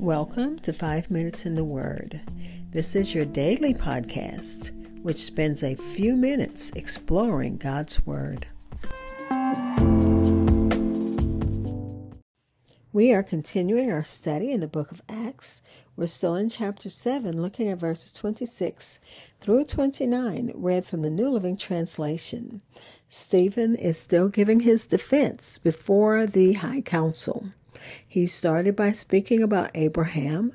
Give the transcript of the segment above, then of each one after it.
Welcome to Five Minutes in the Word. This is your daily podcast, which spends a few minutes exploring God's Word. We are continuing our study in the book of Acts. We're still in chapter 7, looking at verses 26 through 29, read from the New Living Translation. Stephen is still giving his defense before the High Council. He started by speaking about Abraham,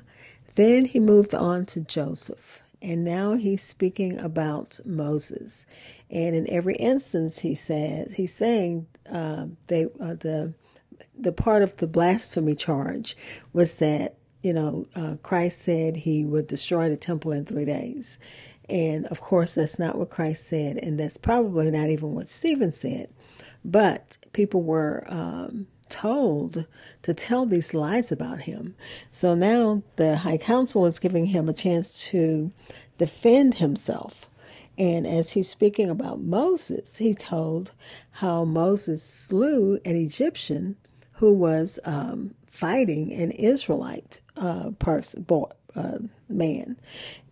then he moved on to Joseph, and now he's speaking about Moses. And in every instance, he says he's saying uh, they uh, the the part of the blasphemy charge was that you know uh, Christ said he would destroy the temple in three days, and of course that's not what Christ said, and that's probably not even what Stephen said. But people were um, told to tell these lies about him. So now the High Council is giving him a chance to defend himself. And as he's speaking about Moses, he told how Moses slew an Egyptian who was um, fighting an Israelite uh, person, boy, uh, man.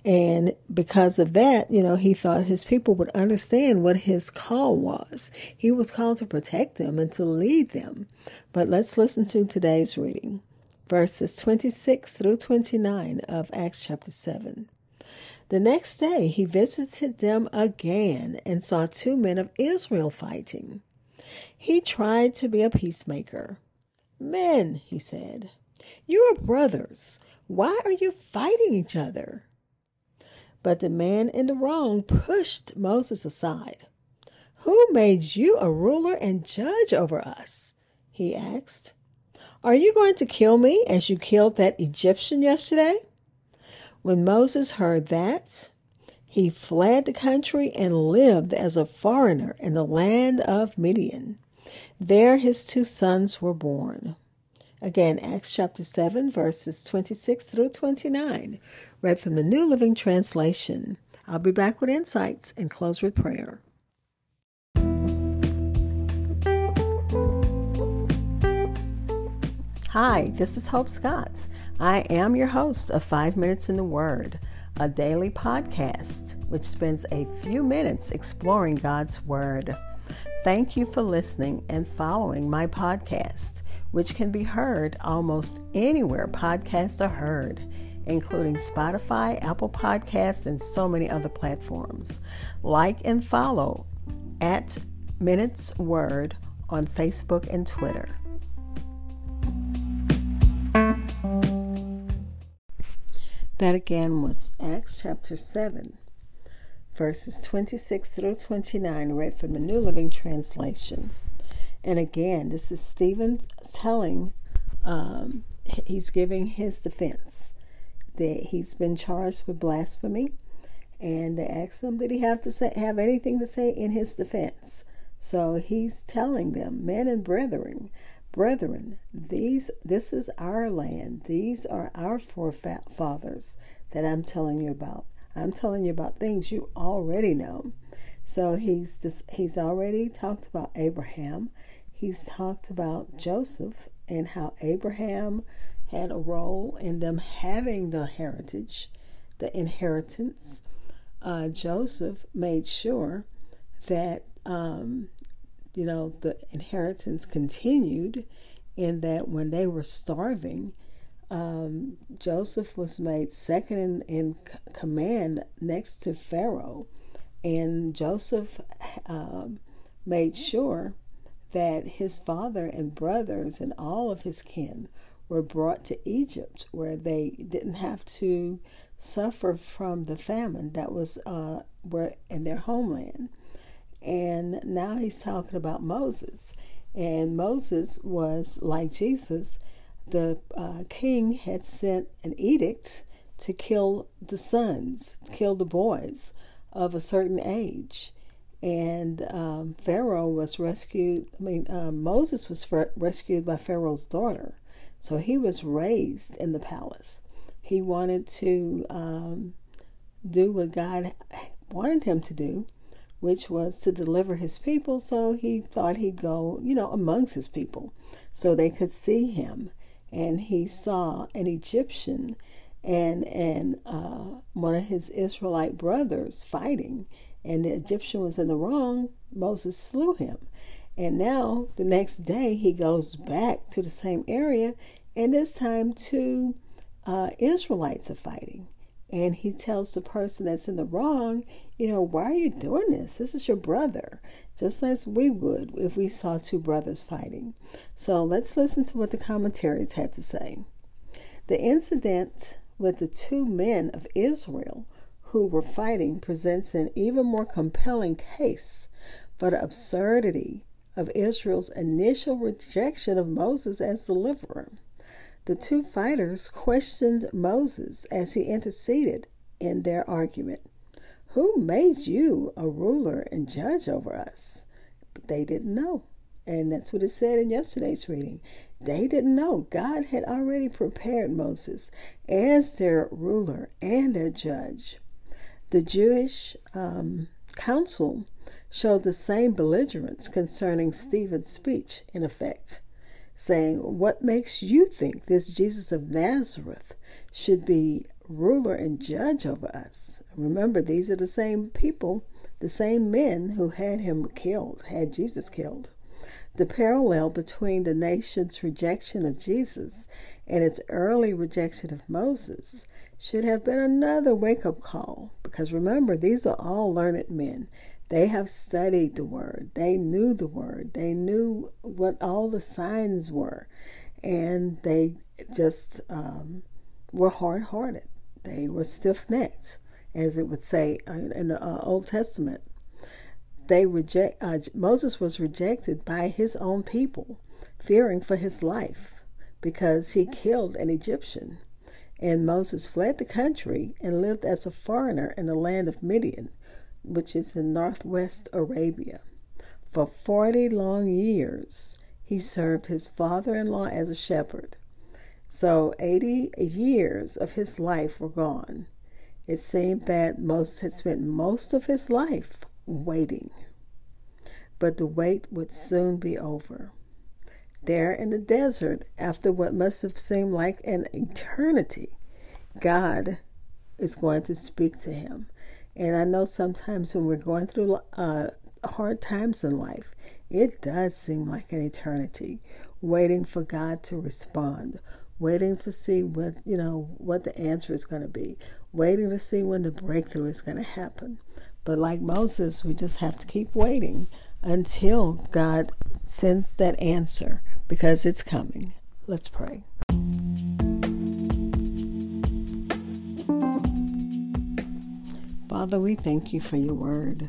And because of that, you know, he thought his people would understand what his call was. He was called to protect them and to lead them. But let's listen to today's reading, verses 26 through 29 of Acts chapter 7. The next day he visited them again and saw two men of Israel fighting. He tried to be a peacemaker. Men, he said, you are brothers. Why are you fighting each other? But the man in the wrong pushed Moses aside. Who made you a ruler and judge over us? he asked. Are you going to kill me as you killed that Egyptian yesterday? When Moses heard that, he fled the country and lived as a foreigner in the land of Midian. There his two sons were born. Again, Acts chapter 7, verses 26 through 29 read from the New Living Translation. I'll be back with insights and close with prayer. Hi, this is Hope Scott. I am your host of Five Minutes in the Word, a daily podcast which spends a few minutes exploring God's Word. Thank you for listening and following my podcast, which can be heard almost anywhere podcasts are heard including Spotify, Apple Podcasts, and so many other platforms. Like and follow at Minutes Word on Facebook and Twitter. That again was Acts chapter 7, verses 26 through 29, read from the New Living Translation. And again, this is Stephen telling, um, he's giving his defense that he's been charged with blasphemy, and they asked him, did he have to say have anything to say in his defense? So he's telling them, men and brethren, brethren, these this is our land. These are our forefathers that I'm telling you about. I'm telling you about things you already know. So he's just he's already talked about Abraham. He's talked about Joseph and how Abraham had a role in them having the heritage, the inheritance. Uh, Joseph made sure that um, you know the inheritance continued, in that when they were starving, um, Joseph was made second in, in command next to Pharaoh, and Joseph um, made sure that his father and brothers and all of his kin were brought to Egypt, where they didn't have to suffer from the famine that was uh, were in their homeland. And now he's talking about Moses. And Moses was like Jesus. The uh, king had sent an edict to kill the sons, kill the boys of a certain age. And um, Pharaoh was rescued. I mean, uh, Moses was rescued by Pharaoh's daughter. So he was raised in the palace. He wanted to um, do what God wanted him to do, which was to deliver his people. So he thought he'd go, you know, amongst his people so they could see him and he saw an Egyptian and and uh, one of his Israelite brothers fighting, and the Egyptian was in the wrong. Moses slew him, and now the next day he goes back to the same area, and this time two uh, Israelites are fighting. And he tells the person that's in the wrong, you know, why are you doing this? This is your brother, just as we would if we saw two brothers fighting. So let's listen to what the commentaries had to say. The incident with the two men of Israel who were fighting presents an even more compelling case for the absurdity of Israel's initial rejection of Moses as deliverer. The two fighters questioned Moses as he interceded in their argument. Who made you a ruler and judge over us? But they didn't know. And that's what it said in yesterday's reading. They didn't know. God had already prepared Moses as their ruler and their judge. The Jewish um, council showed the same belligerence concerning Stephen's speech, in effect, saying, What makes you think this Jesus of Nazareth should be ruler and judge over us? Remember, these are the same people, the same men who had him killed, had Jesus killed. The parallel between the nation's rejection of Jesus and its early rejection of Moses should have been another wake up call. Because remember, these are all learned men. They have studied the word, they knew the word, they knew what all the signs were, and they just um, were hard hearted. They were stiff necked, as it would say in the uh, Old Testament they reject uh, Moses was rejected by his own people, fearing for his life because he killed an Egyptian. And Moses fled the country and lived as a foreigner in the land of Midian, which is in northwest Arabia. For 40 long years, he served his father in law as a shepherd. So 80 years of his life were gone. It seemed that Moses had spent most of his life waiting. But the wait would soon be over. There in the desert, after what must have seemed like an eternity, God is going to speak to him. And I know sometimes when we're going through uh, hard times in life, it does seem like an eternity, waiting for God to respond, waiting to see what you know what the answer is going to be, waiting to see when the breakthrough is going to happen. But like Moses, we just have to keep waiting until God sends that answer because it's coming. Let's pray. Father, we thank you for your word.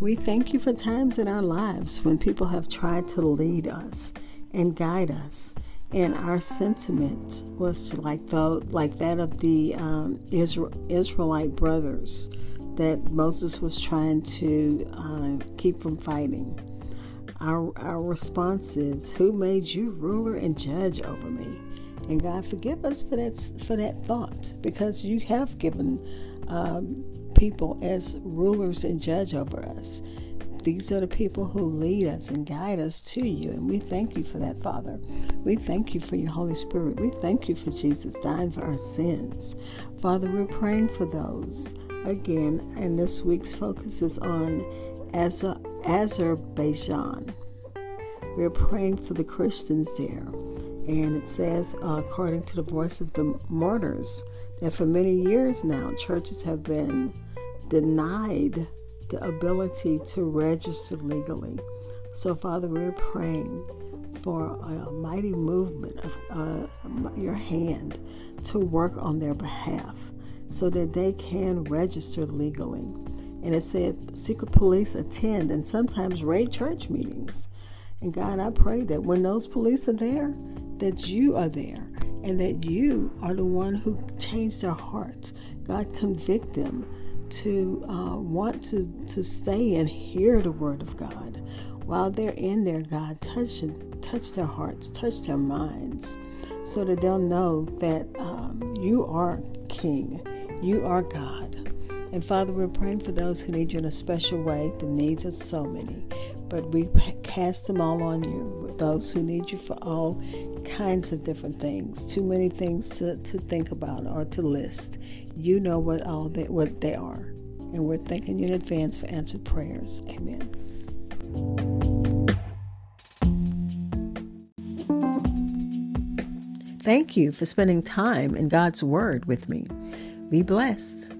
We thank you for times in our lives when people have tried to lead us and guide us. And our sentiment was like, the, like that of the um, Israel, Israelite brothers that Moses was trying to uh, keep from fighting. Our, our response is, Who made you ruler and judge over me? And God, forgive us for that, for that thought because you have given um, people as rulers and judge over us. These are the people who lead us and guide us to you. And we thank you for that, Father. We thank you for your Holy Spirit. We thank you for Jesus dying for our sins. Father, we're praying for those again, and this week's focus is on Azerbaijan. We're praying for the Christians there, and it says, uh, according to the voice of the martyrs, that for many years now, churches have been denied the ability to register legally. So, Father, we're praying for a mighty movement of uh, your hand to work on their behalf so that they can register legally. And it said secret police attend and sometimes raid church meetings. And God, I pray that when those police are there, that you are there and that you are the one who changed their hearts. God, convict them to uh, want to, to stay and hear the word of God. While they're in there, God, touch, touch their hearts, touch their minds, so that they'll know that um, you are King you are God. And Father, we're praying for those who need you in a special way. The needs are so many, but we cast them all on you. Those who need you for all kinds of different things, too many things to, to think about or to list. You know what all they, what they are. And we're thanking you in advance for answered prayers. Amen. Thank you for spending time in God's Word with me. Be blessed.